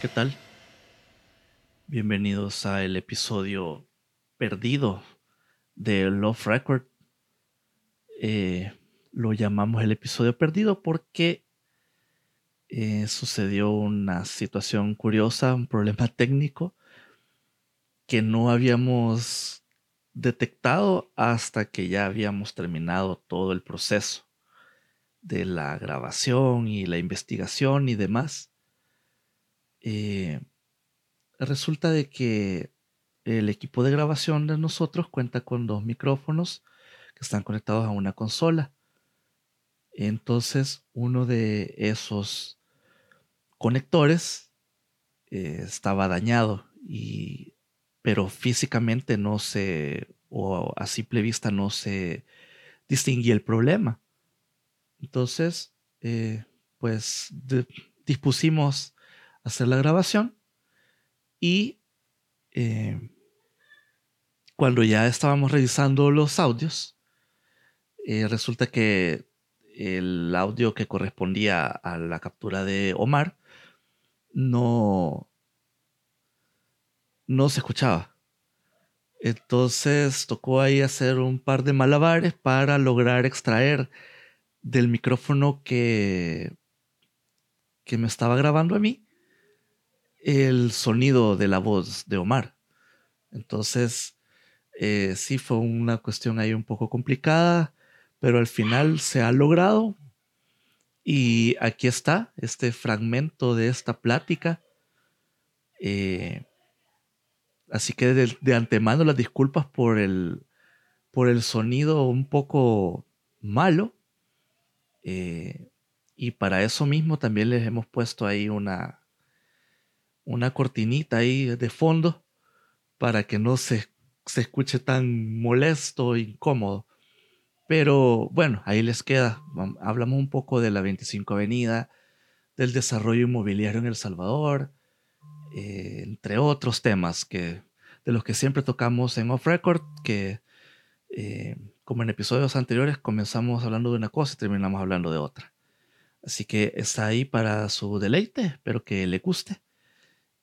¿qué tal? Bienvenidos a el episodio perdido de Love Record. Eh, lo llamamos el episodio perdido porque eh, sucedió una situación curiosa, un problema técnico que no habíamos detectado hasta que ya habíamos terminado todo el proceso de la grabación y la investigación y demás. Eh, resulta de que el equipo de grabación de nosotros cuenta con dos micrófonos que están conectados a una consola. Entonces, uno de esos conectores eh, estaba dañado y pero físicamente no se o a simple vista no se distinguía el problema. Entonces, eh, pues dispusimos hacer la grabación y eh, cuando ya estábamos revisando los audios, eh, resulta que el audio que correspondía a la captura de Omar no, no se escuchaba. Entonces tocó ahí hacer un par de malabares para lograr extraer del micrófono que, que me estaba grabando a mí el sonido de la voz de Omar. Entonces, eh, sí fue una cuestión ahí un poco complicada, pero al final se ha logrado. Y aquí está este fragmento de esta plática. Eh, así que de, antemano las disculpas por el, por el sonido un poco malo. Eh, y para eso mismo también les hemos puesto ahí una, una cortinita ahí de fondo para que no se, se escuche tan molesto e incómodo. Pero bueno, ahí les queda. Hablamos un poco de la 25 Avenida, del desarrollo inmobiliario en El Salvador, eh, entre otros temas que, de los que siempre tocamos en Off Record, que eh, como en episodios anteriores comenzamos hablando de una cosa y terminamos hablando de otra. Así que está ahí para su deleite, espero que le guste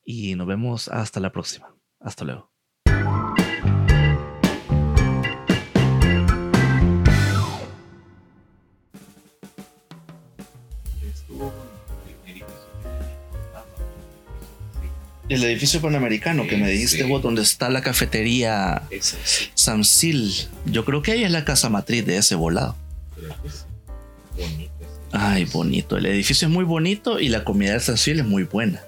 y nos vemos hasta la próxima. Hasta luego. El edificio panamericano que me dijiste vos, donde está la cafetería Samsil. Yo creo que ahí es la casa matriz de ese volado. Ay, bonito. El edificio es muy bonito y la comida de Samsil es muy buena.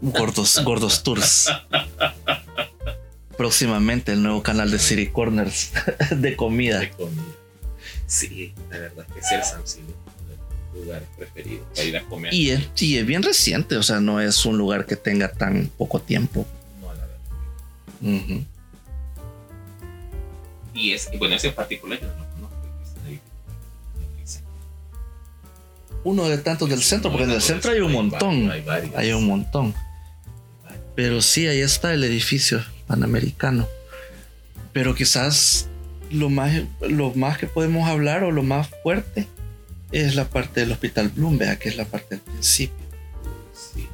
Gordos, Gordos Tours. Próximamente el nuevo canal de City Corners de comida. De comida. Sí, la verdad es que es el San lugar preferido para ir a comer. Y es, y es, bien reciente, o sea, no es un lugar que tenga tan poco tiempo. No, la verdad. Y es, bueno, ese en particular yo no uno de tantos del centro, porque en el centro hay un montón. Hay un montón. Pero sí, ahí está el edificio panamericano. Pero quizás lo más, lo más que podemos hablar o lo más fuerte es la parte del Hospital Bloomberg, que es la parte del principio. Sí.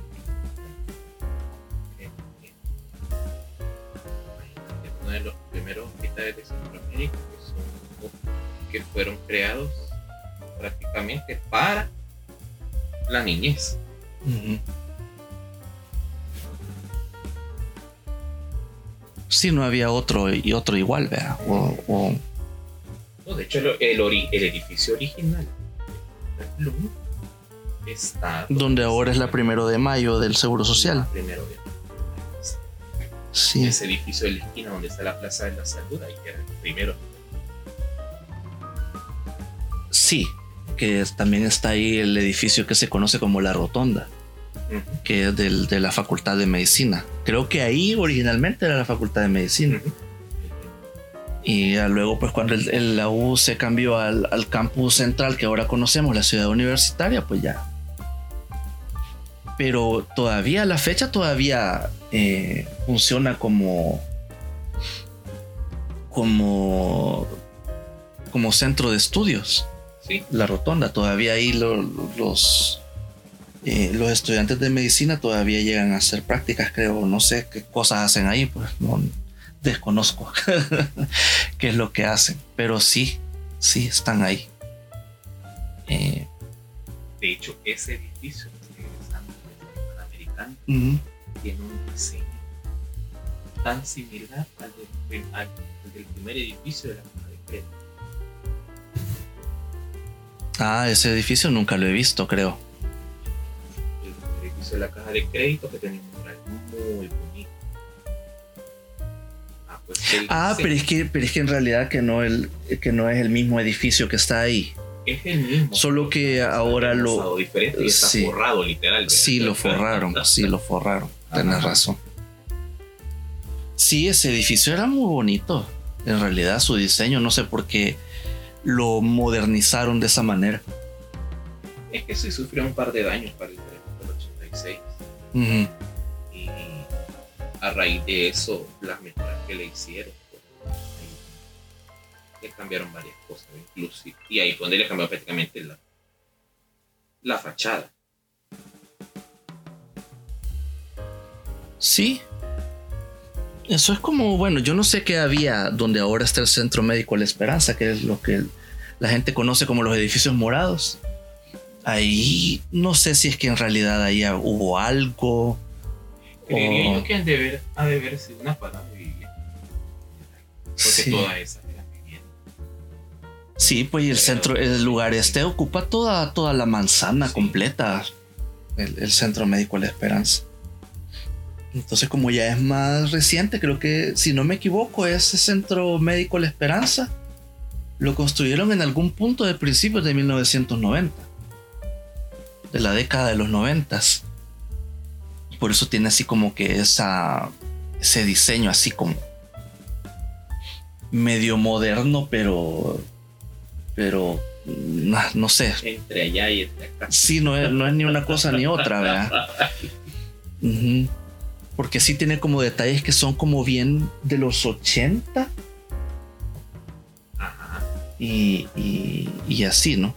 Uno de los primeros hospitales de Centroamérica que, son, que fueron creados prácticamente para la niñez. Si no había otro y otro igual, vea. O, No, de hecho, el, el, edificio original está. Donde ahora es la primero de mayo del Seguro Social. Primero de mayo. Sí. Ese edificio de la esquina donde está la Plaza de la Salud, ahí era el primero. Sí, que también está ahí el edificio que se conoce como la Rotonda, que es del, de la Facultad de Medicina. Creo que ahí originalmente era la Facultad de Medicina. Y luego, pues cuando el, la U se cambió al, campus central que ahora conocemos, la ciudad universitaria, pues ya. Pero todavía, la fecha todavía eh, funciona como, como, como centro de estudios la rotonda. Todavía ahí los, Eh, los estudiantes de medicina todavía llegan a hacer prácticas, creo. No sé qué cosas hacen ahí, pues no desconozco qué es lo que hacen. Pero sí, sí están ahí. Eh, de hecho, ese edificio Panamericano tiene un diseño tan similar al del, primer edificio de la Caja de. Ah, ese edificio nunca lo he visto, creo. El edificio de la Caja de Crédito que mural muy bonito. Ah, pues ah pero, es que, pero es que en realidad que no, el, que no es el mismo edificio que está ahí. Es el mismo. Solo que ahora lo. diferente y está forrado, literal. Sí, lo forraron, sí, lo forraron. Tienes razón. Sí, ese edificio era muy bonito. En realidad, su diseño, no sé por qué lo modernizaron de esa manera. Es que sí sufrió un par de daños para el del 86. Y a raíz de eso, las mejoras que le hicieron, pues, le cambiaron varias cosas, inclusive. Y ahí fue donde le cambió prácticamente la, la fachada. Sí, eso es como, bueno, yo no sé qué había donde ahora está el Centro Médico La Esperanza, que es lo que la gente conoce como los edificios morados. Ahí no sé si es que en realidad ahí hubo algo. Creería yo que de ha de verse una palabra vivienda. Porque toda esa era vivienda. Sí, pues el centro, el lugar este ocupa toda, toda la manzana completa. El, el Centro Médico La Esperanza. Entonces, como ya es más reciente, creo que, si no me equivoco, ese centro médico La Esperanza lo construyeron en algún punto de principios de 1990, de la década de los 90. Por eso tiene así como que esa, ese diseño así como medio moderno, pero, pero no, sé. Entre allá y entre acá. Sí, no es, no es ni una cosa ni otra, ¿verdad? porque sí tiene como detalles que son como bien de los 80. Ajá. Y, y, así, ¿no?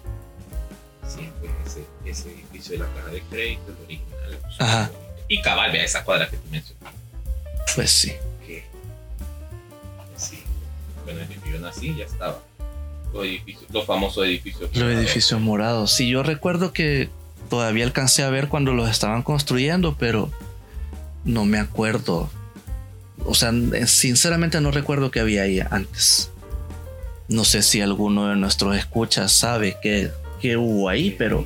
Sí, pues ese, ese, edificio de la caja de crédito, el original. Ajá. Y cabal, vea esa cuadra que tú mencionaste. Pues sí. Sí. Bueno, yo nací ya estaba. Los, edificios, los famosos edificios. Los edificios morados. Sí, yo recuerdo que todavía alcancé a ver cuando los estaban construyendo, pero no me acuerdo. O sea, sinceramente no recuerdo qué había ahí antes. No sé si alguno de nuestros escuchas sabe qué, hubo ahí, pero.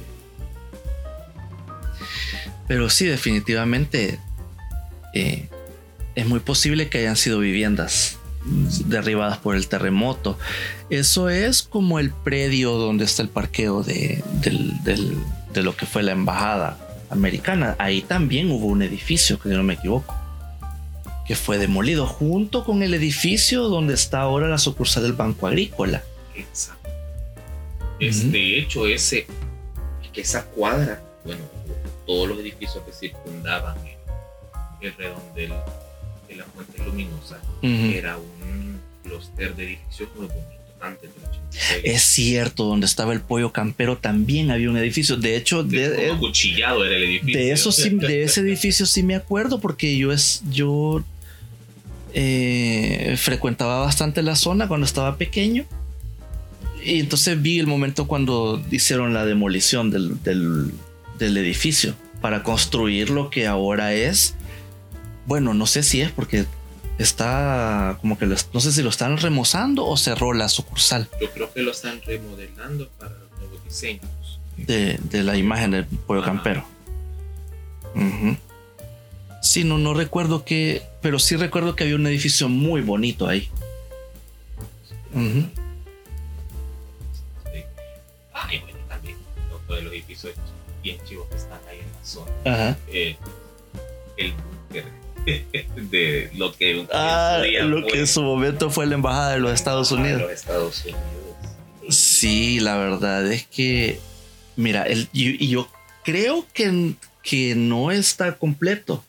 Pero sí, definitivamente. Eh, es muy posible que hayan sido viviendas derribadas por el terremoto. Eso es como el predio donde está el parqueo de, de lo que fue la embajada americana. Ahí también hubo un edificio, que no me equivoco, que fue demolido junto con el edificio donde está ahora la sucursal del Banco Agrícola. Exacto. De hecho, ese, esa cuadra, bueno, todos los edificios que circundaban el, redondel de la fuente luminosa, era un clúster de edificios muy es cierto, donde estaba el pollo campero también había un edificio. De hecho, de, eh, cuchillado era el edificio. De eso de ese edificio sí me acuerdo porque yo es yo eh, frecuentaba bastante la zona cuando estaba pequeño. Y entonces vi el momento cuando hicieron la demolición del, del edificio para construir lo que ahora es. Bueno, no sé si es porque está como que no sé si lo están remozando o cerró la sucursal. Yo creo que lo están remodelando para nuevos diseños. De, la imagen del pollo campero. Sí, no, no recuerdo que, pero sí recuerdo que había un edificio muy bonito ahí. Ah, y bueno, también otro de los edificios bien chivos que están ahí en la zona. Ajá. Eh, el búnker de lo que ah, lo que en su momento fue la embajada de los Estados Unidos. Sí, la verdad es que, mira, el, y, yo creo que, que no está completo.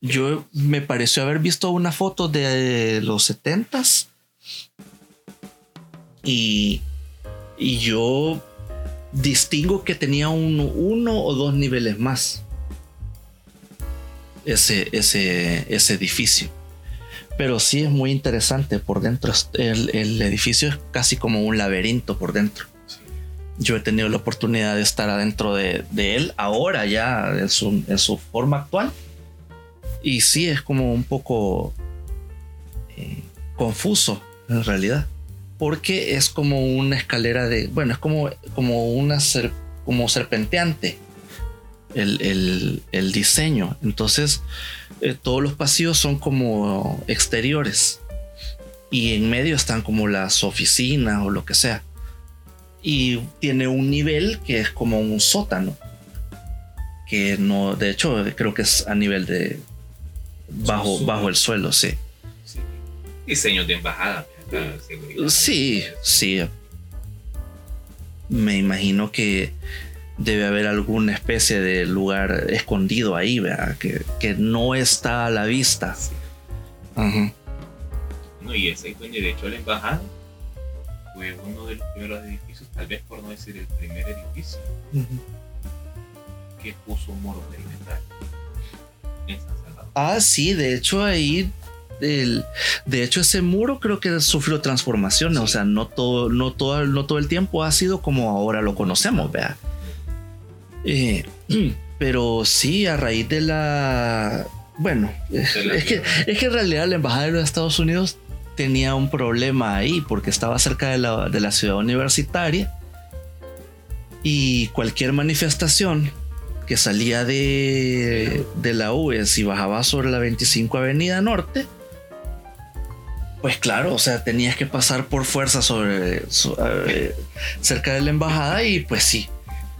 Yo me pareció haber visto una foto de los setentas y, y yo distingo que tenía uno o dos niveles más. Ese, ese, ese edificio. Pero sí es muy interesante por dentro. El, el edificio es casi como un laberinto por dentro. Yo he tenido la oportunidad de estar adentro de, de él ahora ya en su, en su, forma actual. Y sí es como un poco eh, confuso en realidad. Porque es como una escalera de... Bueno, es como, como una como serpenteante el, el, el diseño. Entonces eh, todos los pasillos son como exteriores. Y en medio están como las oficinas o lo que sea y tiene un nivel que es como un sótano. Que no, de hecho, creo que es a nivel de bajo, bajo el suelo, sí. sí. Diseños de embajada. Sí, sí. Me imagino que debe haber alguna especie de lugar escondido ahí, ¿verdad? Que, que no está a la vista. No, y ese de hecho la embajada fue uno de los primeros edificios, tal vez por no decir el primer edificio, que puso un muro perimetral en San Salvador. Ah, sí, de hecho ahí el, de hecho, ese muro creo que sufrió transformaciones. O sea, no todo, no, todo, no todo el tiempo ha sido como ahora lo conocemos, vea. Eh, pero sí, a raíz de la. Bueno, es, que, es que en realidad la embajada de los Estados Unidos tenía un problema ahí porque estaba cerca de la, ciudad universitaria y cualquier manifestación que salía de, de la UES y bajaba sobre la 25 Avenida Norte, pues claro, o sea, tenías que pasar por fuerza sobre, eh, cerca de la embajada y pues sí.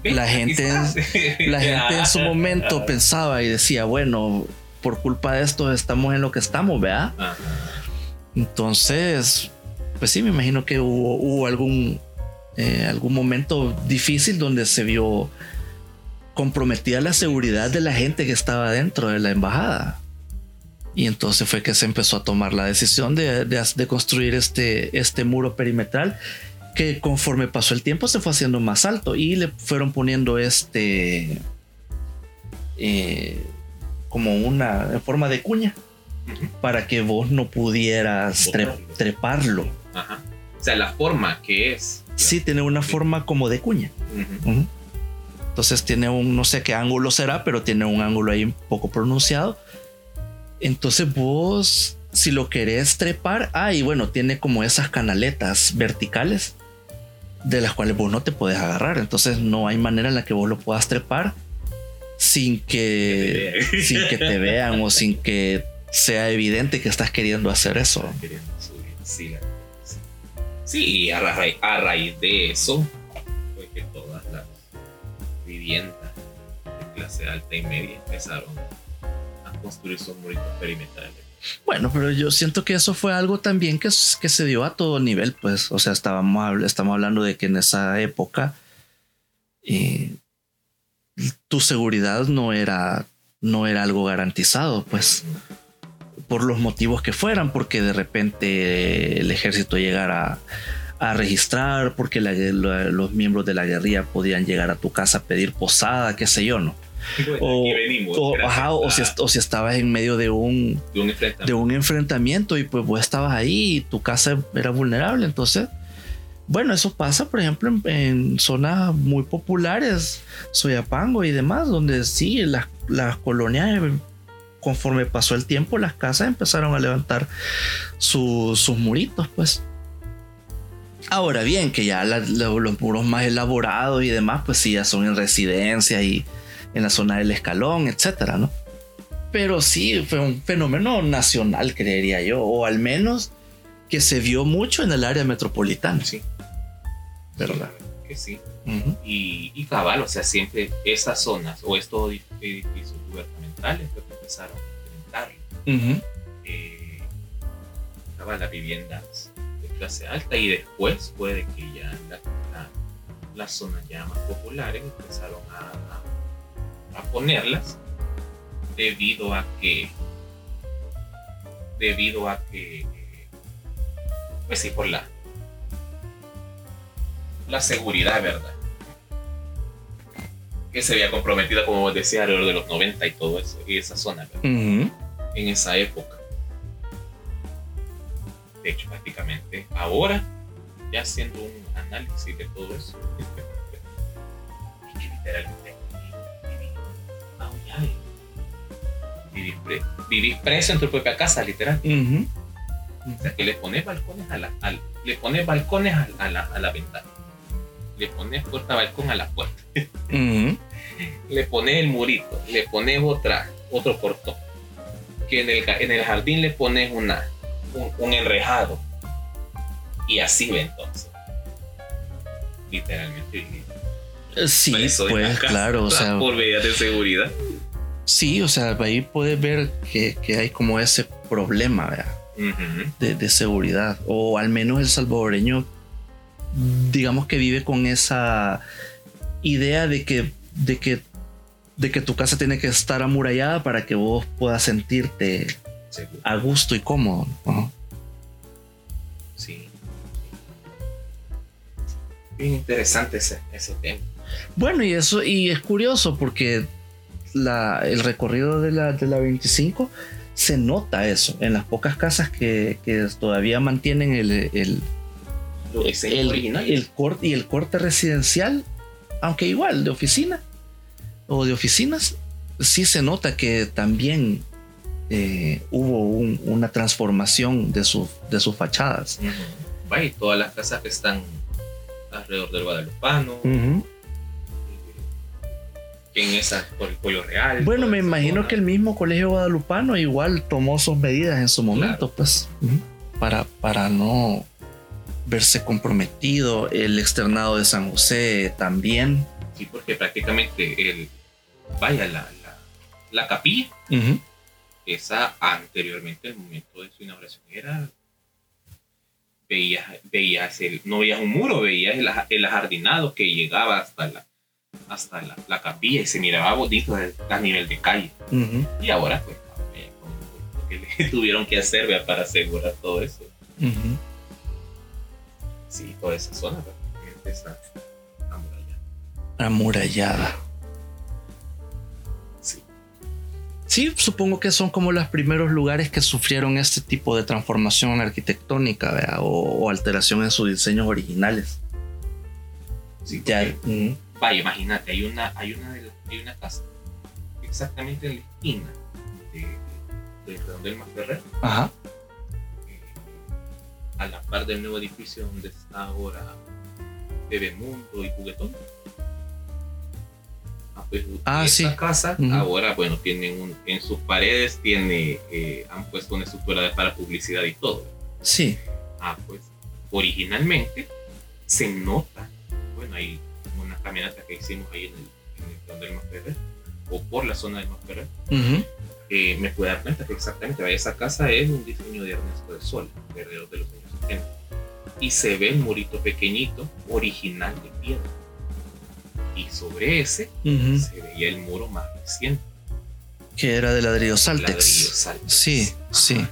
La gente, la gente en su momento pensaba y decía, bueno, por culpa de esto estamos en lo que estamos, ¿verdad? Entonces, pues sí, me imagino que hubo, algún, eh, algún momento difícil donde se vio comprometida la seguridad de la gente que estaba dentro de la embajada. Y entonces fue que se empezó a tomar la decisión de, construir este, este muro perimetral que conforme pasó el tiempo se fue haciendo más alto y le fueron poniendo este eh, como una en forma de cuña para que vos no pudieras treparlo. O sea, la forma que es. Sí, tiene una forma como de cuña. Entonces tiene un, no sé qué ángulo será, pero tiene un ángulo ahí un poco pronunciado. Entonces vos, si lo querés trepar, ah, y bueno, tiene como esas canaletas verticales de las cuales vos no te puedes agarrar. Entonces no hay manera en la que vos lo puedas trepar sin que, sin que te vean o sin que sea evidente que estás queriendo hacer eso. Sí, a, raíz de eso fue que todas las viviendas de clase alta y media empezaron a construir sus muritos perimetrales. Bueno, pero yo siento que eso fue algo también que, que se dio a todo nivel, pues, o sea, estábamos, estamos hablando de que en esa época eh, tu seguridad no era, no era algo garantizado, pues por los motivos que fueran, porque de repente el ejército llegara a registrar, porque los miembros de la guerrilla podían llegar a tu casa a pedir posada, qué sé yo, ¿no? O, si, estabas en medio de un, de un, enfrentamiento y pues vos estabas ahí y tu casa era vulnerable. Entonces, bueno, eso pasa, por ejemplo, en, zonas muy populares, Soyapango y demás, donde sí, las, las colonias conforme pasó el tiempo, las casas empezaron a levantar sus muritos, pues. Ahora bien, que ya los muros más elaborados y demás, pues sí, ya son en residencia y en la zona del escalón, etcétera, ¿no? Pero sí, fue un fenómeno nacional, creería yo, o al menos que se vio mucho en el área metropolitana. Sí. ¿Verdad? que sí. y, y, cabal, o sea, siempre esas zonas o estos edificios gubernamentales empezaron a enfrentar eh, las viviendas de clase alta y después puede que ya las zonas ya más populares empezaron a, a, ponerlas debido a que debido a que pues sí por la la seguridad verdad que se había comprometido, como vos decías, alrededor de los 90 y todo eso, y esa zona, en esa época. De hecho, prácticamente ahora, ya haciendo un análisis de todo eso, y que literalmente vivir, vivir preso en tu propia casa, literal. O sea, que le pones balcones a la, le pones balcones a, la, a la ventana. Le pones puerta balcón a la puerta. Le pones el murito, le pones otra, otro portón. Que en el, en el jardín le pones una, un, enrejado. Y así ve entonces. Literalmente. Sí, pues claro, o sea, por medidas de seguridad. Sí, o sea, ahí puedes ver que, que hay como ese problema, ¿verdad? de, seguridad. O al menos el salvadoreño, digamos que vive con esa idea de que, de que, de que tu casa tiene que estar amurallada para que vos puedas sentirte a gusto y cómodo. Sí. Bien interesante ese, ese tema. Bueno, y eso, y es curioso porque la, el recorrido de la, de la 25 se nota eso. En las pocas casas que, todavía mantienen el, el, el, corte y el corte residencial, aunque igual de oficina o de oficinas, sí se nota que también eh, hubo una transformación de, de sus fachadas. todas las casas que están alrededor del Guadalupano en esa por el pollo real. Bueno, me imagino que el mismo colegio guadalupano igual tomó sus medidas en su momento, pues, para, para no verse comprometido. El externado de San José también. Sí, porque prácticamente el, vaya, la, la, capilla, esa anteriormente, en el momento de su inauguración, era veías, veías el, no veías un muro, veías el, el ajardinado que llegaba hasta la, hasta la, capilla y se miraba bonito a nivel de calle. Y ahora, pues, que le tuvieron que hacer para asegurar todo eso. Sí, toda esa zona está amurallada. Amurallada. Sí. Sí, supongo que son como los primeros lugares que sufrieron este tipo de transformación arquitectónica o, alteración en sus diseños originales. Sí, ya, Vaya, imagínate, hay una, hay una, de hay una casa exactamente en la esquina de, de Redondel Masferrer. Ajá. Eh, a la par del nuevo edificio donde está ahora Bebemundo y Juguetón. Ah, pues, ah, esa casa ahora, bueno, tienen un, en sus paredes tiene, eh, han puesto una estructura para publicidad y todo. Sí. Ah, pues originalmente se nota, bueno, hay caminata que hicimos ahí en el, en el del o por la zona del Masferrer, eh, me pude dar cuenta que exactamente esa casa es un diseño de Ernesto de Sol, alrededor de los años 70. Y se ve el murito pequeñito, original de piedra. Y sobre ese se veía el muro más reciente. Que era de ladrillo saltex. Ladrillo saltex. Sí, sí.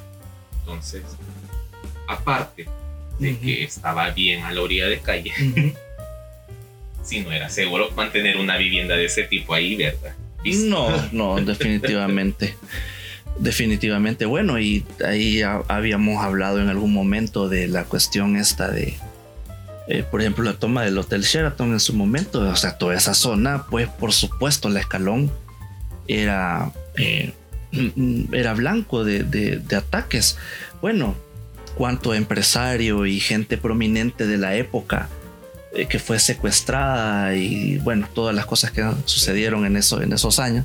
Entonces, aparte de que estaba bien a la orilla de calle, si no era seguro mantener una vivienda de ese tipo ahí, ¿verdad? No, no, definitivamente. definitivamente. Bueno, y ahí habíamos hablado en algún momento de la cuestión esta de, eh, por ejemplo, la toma del Hotel Sheraton en su momento. O sea, toda esa zona, pues por supuesto, la escalón era, eh, era blanco de, de ataques. Bueno, cuánto empresario y gente prominente de la época eh, que fue secuestrada y bueno, todas las cosas que sucedieron en, eso, en esos años.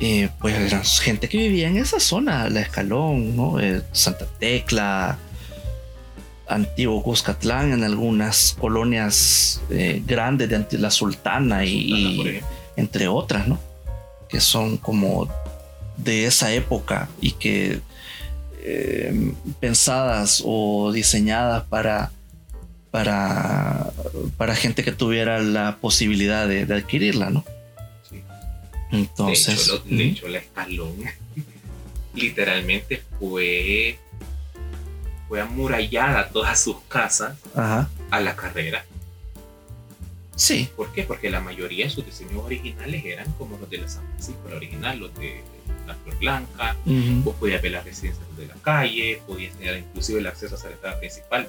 Eh, pues era gente que vivía en esa zona, la Escalón, ¿no? Eh, Santa Tecla, Antiguo Cuscatlán, en algunas colonias grandes de la Sultana y, entre otras, ¿no? Que son como de esa época y que pensadas o diseñadas para para, para gente que tuviera la posibilidad de, adquirirla, ¿no? Sí. Entonces. De hecho, la escalón literalmente fue, fue amurallada todas sus casas a la carrera. Sí. ¿Por qué? Porque la mayoría de sus diseños originales eran como los de la San Francisco, la original, los de la Flor Blanca. Vos podías ver las residencias de la calle, podías tener inclusive el acceso a la entrada principal,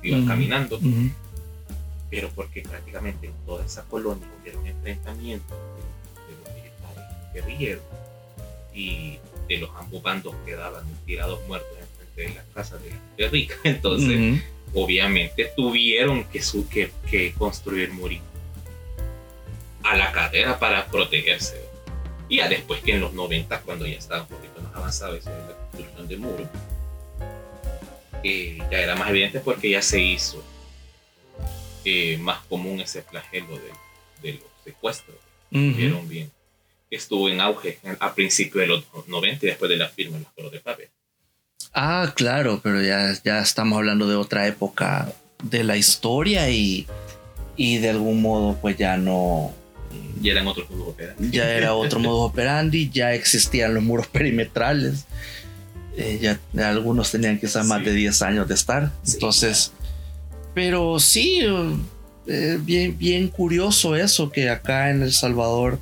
si ibas caminando. Pero porque prácticamente en toda esa colonia hubo un enfrentamiento de, los militares guerrilleros y de los ambos bandos quedaban tirados muertos enfrente de las casas de, Rica. Entonces, obviamente tuvieron que, que, que construir muros a la cadera para protegerse. Y ya después que en los 90, cuando ya estaba un poquito más avanzado eso de la construcción de muros, eh, ya era más evidente porque ya se hizo eh, más común ese flagelo de, de los secuestros. Vieron bien. Estuvo en auge a principios de los 90 y después de la firma de los de papel. Ah, claro, pero ya, ya estamos hablando de otra época de la historia y, y de algún modo pues ya no... Ya eran otros modos operandi. Ya era otro modo operandi, ya existían los muros perimetrales. Eh, ya, algunos tenían quizás más de 10 años de estar. Entonces, pero sí, eh, bien, bien curioso eso que acá en El Salvador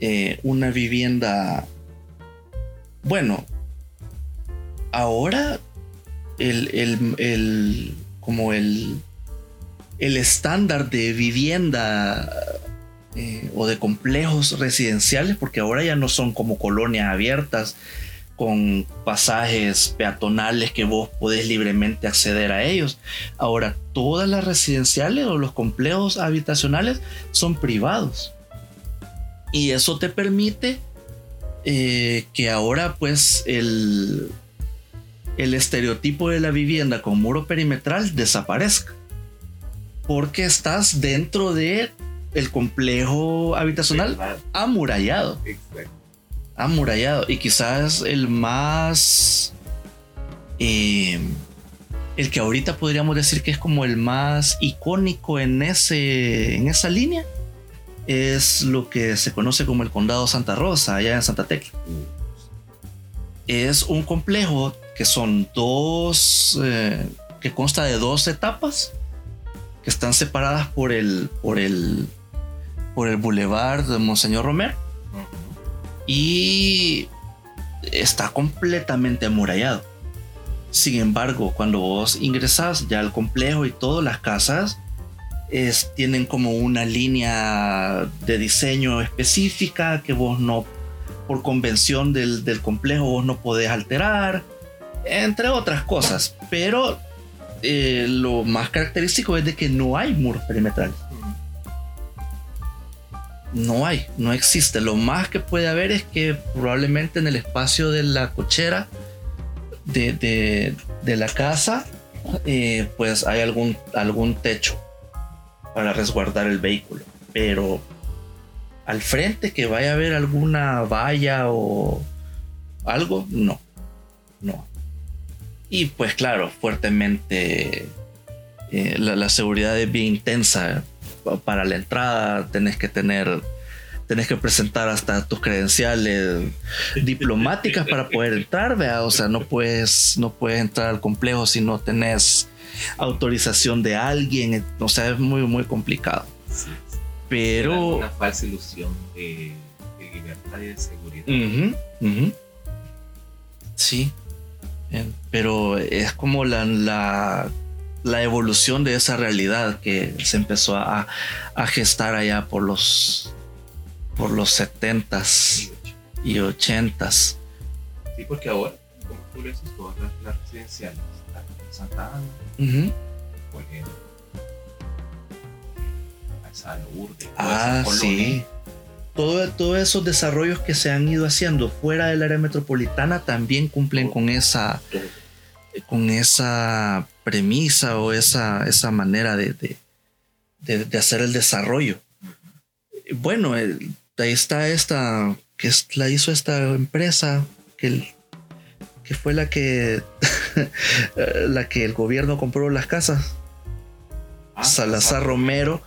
eh, una vivienda, bueno, ahora el, como el, el estándar de vivienda eh, o de complejos residenciales, porque ahora ya no son como colonias abiertas con pasajes peatonales que vos podés libremente acceder a ellos. Ahora, todas las residenciales o los complejos habitacionales son privados. Y eso te permite eh, que ahora pues el, el estereotipo de la vivienda con muro perimetral desaparezca. Porque estás dentro de el complejo habitacional amurallado. Amurallado. Y quizás el más... Eh, el que ahorita podríamos decir que es como el más icónico en, ese, en esa línea es lo que se conoce como el Condado Santa Rosa, allá en Santa Tecla. Es un complejo que son dos, eh, que consta de dos etapas que están separadas por el, por el, por el Boulevard de Monseñor Romero y está completamente amurallado. Sin embargo, cuando vos ingresas ya al complejo y todas las casas es, tienen como una línea de diseño específica que vos no, por convención del, del complejo, vos no podés alterar entre otras cosas. Pero eh, lo más característico es de que no hay muros perimetrales. No hay, no existe. Lo más que puede haber es que probablemente en el espacio de la cochera de, la casa, eh, pues hay algún, algún techo para resguardar el vehículo. Pero al frente que vaya a haber alguna valla o algo, no. No. Y pues claro, fuertemente eh, la, seguridad es bien intensa. Para la entrada tenés que tener, tenés que presentar hasta tus credenciales diplomáticas para poder entrar, ¿vea? O sea, no puedes, no puedes entrar al complejo si no tenés autorización de alguien. O sea, es muy, muy complicado. Pero... Una falsa ilusión de, libertad y de seguridad. Sí, pero es como la, la, evolución de esa realidad que se empezó a, gestar allá por los, por los 70s y 80s. Sí, porque ahora, como tú le dices, todas las, residenciales están en Santa Ana, por ejemplo, Ah, sí. todos esos desarrollos que se han ido haciendo fuera del área metropolitana también cumplen con esa, con esa premisa o esa, esa manera de, de, hacer el desarrollo. Bueno, ahí está esta, que la hizo esta empresa, que, que fue la que, la que el gobierno compró las casas. Ah, Salazar Romero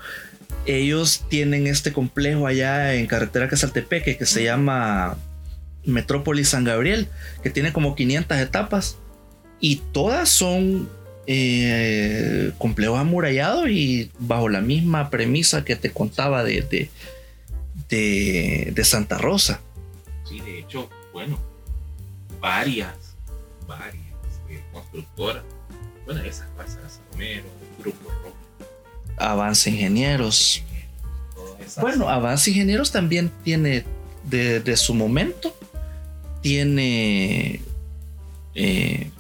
ellos tienen este complejo allá en carretera Casaltepeque que se llama Metrópolis San Gabriel, que tiene como 500 etapas y todas son eh, complejo amurallado y bajo la misma premisa que te contaba de, de, de, Santa Rosa. Sí, de hecho, bueno, varias, varias eh, constructoras, bueno, esas pasan Romero, Grupo Rojo. Avance Ingenieros. Bueno, Avance Ingenieros también tiene de, de su momento, tiene eh,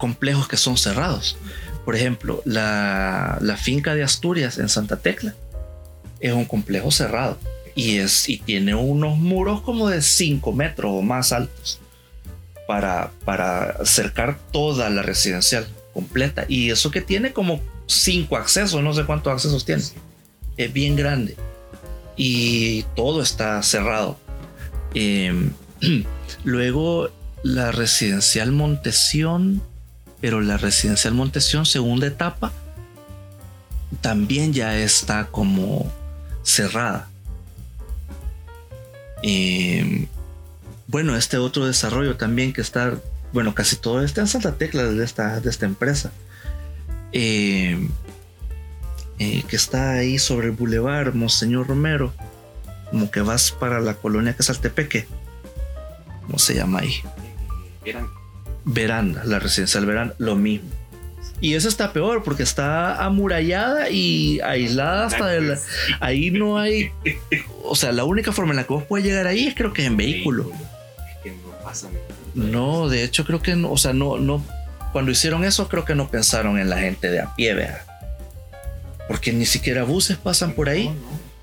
complejos que son cerrados. Por ejemplo, la, finca de Asturias en Santa Tecla es un complejo cerrado y, es, y tiene unos muros como de 5 metros o más altos para, para cercar toda la residencial completa. Y eso que tiene como 5 accesos, no sé cuántos accesos tiene. Es bien grande y todo está cerrado. Em, luego la residencial Montesión pero la residencial Montesión, segunda etapa, también ya está como cerrada. Em, bueno, este otro desarrollo también que está, bueno, casi todo está en Santa Tecla de esta, de esta empresa. Em, eh, que está ahí sobre el bulevar Monseñor Romero, como que vas para la colonia Casaltepeque. ¿Cómo se llama ahí? Veranda, la residencial veranda, lo mismo. Y eso está peor porque está amurallada y aislada hasta de ahí no hay, o sea, la única forma en la que vos puedes llegar ahí es creo que en vehículo. no de hecho creo que no, o sea, no, no, cuando hicieron eso creo que no pensaron en la gente de a pie, vea. Porque ni siquiera buses pasan por ahí.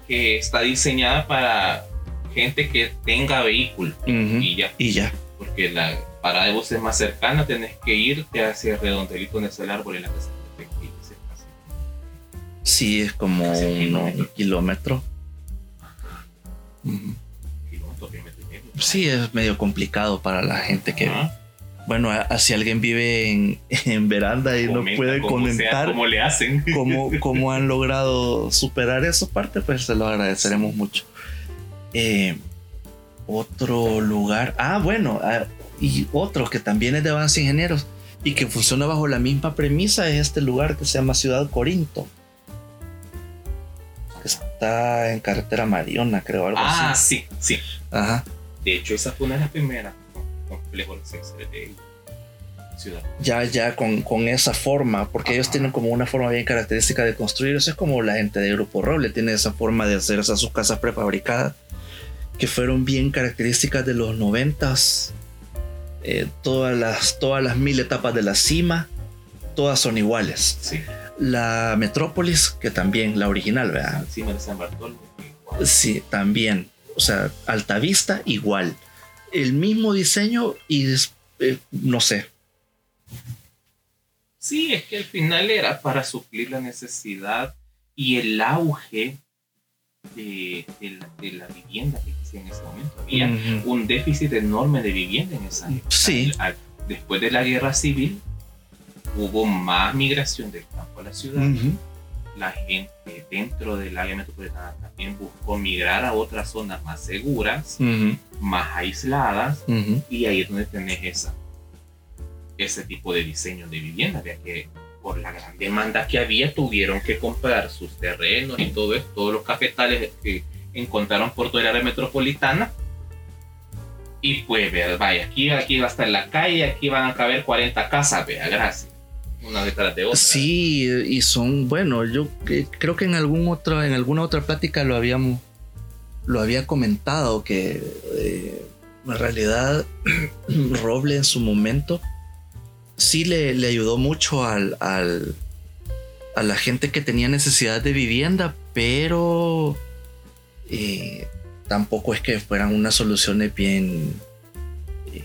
Que está diseñada para gente que tenga vehículo y ya. Y ya. Porque la, para de buses más cercana tenés que irte hacia Redondelito donde está el árbol en la casa de Sí, es como un kilómetro. Sí, es medio complicado para la gente que... Bueno, si alguien vive en, en veranda y no puede comentar cómo le hacen, cómo, cómo, han logrado superar esa parte, pues se lo agradeceremos mucho. Eh, otro lugar. Ah, bueno, ah, y otro que también es de Avance Ingenieros y que funciona bajo la misma premisa es este lugar que se llama Ciudad Corinto. Que está en carretera Mariona, creo, algo ah, así. Ah, sí, sí. Ajá. De hecho, esa fue una de las primeras complejos de ciudad. Ya, ya con, con esa forma, porque ellos tienen como una forma bien característica de construir. Eso es como la gente de Grupo Roble tiene esa forma de hacer esas sus casas prefabricadas que fueron bien características de los noventas eh, todas, las, todas las mil etapas de la cima, todas son iguales. La Metrópolis, que también, la original, ¿verdad? Cima de San Bartolomé. Sí, también. O sea, Altavista, igual. El mismo diseño y eh, no sé. Sí, es que al final era para suplir la necesidad y el auge de, la, vivienda que existía en ese momento. Había un déficit enorme de vivienda en esa época. Sí. después de la guerra civil, hubo más migración del campo a la ciudad. La gente dentro del área metropolitana también buscó migrar a otras zonas más seguras, más aisladas, y ahí es donde tenés esa, ese tipo de diseño de vivienda, ya que por la gran demanda que había, tuvieron que comprar sus terrenos y todo eso, todos los cafetales que encontraron por toda la área metropolitana. Y pues, vea, vaya, aquí, aquí va a estar la calle, aquí van a caber 40 casas, vea, gracias. Una detrás de otra. Sí, y son, bueno, yo creo que en algún otro, en alguna otra plática lo habíamos, lo había comentado que eh, en realidad Roble en su momento sí le, ayudó mucho al, a la gente que tenía necesidad de vivienda, pero eh, tampoco es que fueran unas soluciones bien... Eh,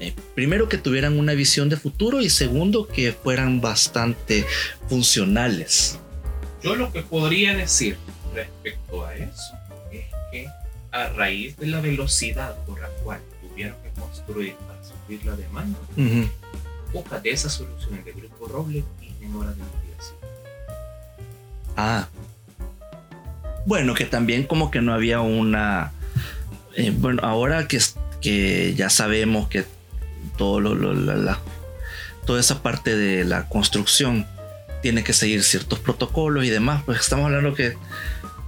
eh, primero que tuvieran una visión de futuro y segundo que fueran bastante funcionales. Yo lo que podría decir respecto a eso es que a raíz de la velocidad por la cual tuvieron que construir la demanda. Pocas de esas soluciones de Grupo Roble tienen horas de liquidación. Ah. Bueno, que también como que no había una... Eh, bueno, ahora que, que ya sabemos que todo lo, toda esa parte de la construcción tiene que seguir ciertos protocolos y demás. Pues estamos hablando que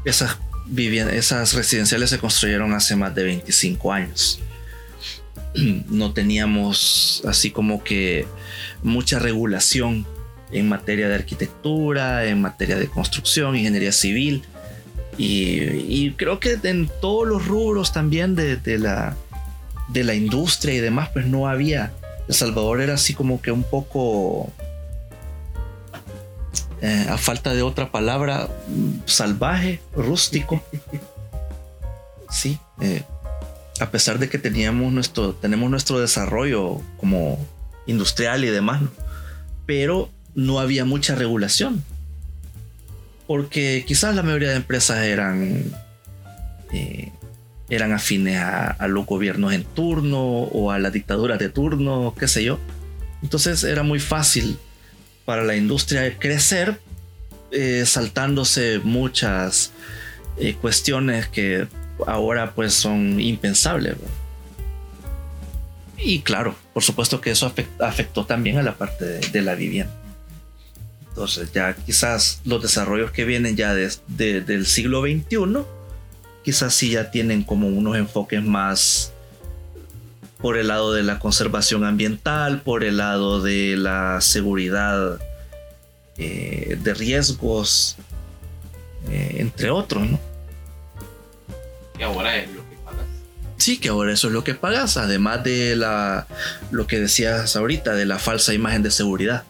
esas, esas residenciales se construyeron hace más de 25 años. No teníamos así como que mucha regulación en materia de arquitectura, en materia de construcción, ingeniería civil. Y, creo que en todos los rubros también de, la, de la industria y demás, pues no había. El Salvador era así como que un poco eh, a falta de otra palabra, salvaje, rústico. Sí, eh, a pesar de que teníamos nuestro, tenemos nuestro desarrollo como industrial y demás, pero no había mucha regulación. Porque quizás la mayoría de empresas eran, eh, eran afines a, los gobiernos en turno o a las dictaduras de turno, qué sé yo. Entonces era muy fácil para la industria crecer eh, saltándose muchas eh, cuestiones que ahora pues son impensables. Y claro, por supuesto que eso afectó también a la parte de, la vivienda. Entonces ya quizás los desarrollos que vienen ya del siglo XXI, quizás sí ya tienen como unos enfoques más por el lado de la conservación ambiental, por el lado de la seguridad eh, de riesgos, eh, entre otros, ¿no? Y ahora es lo que pagas. Sí, que ahora eso es lo que pagas, además de la lo que decías ahorita, de la falsa imagen de seguridad.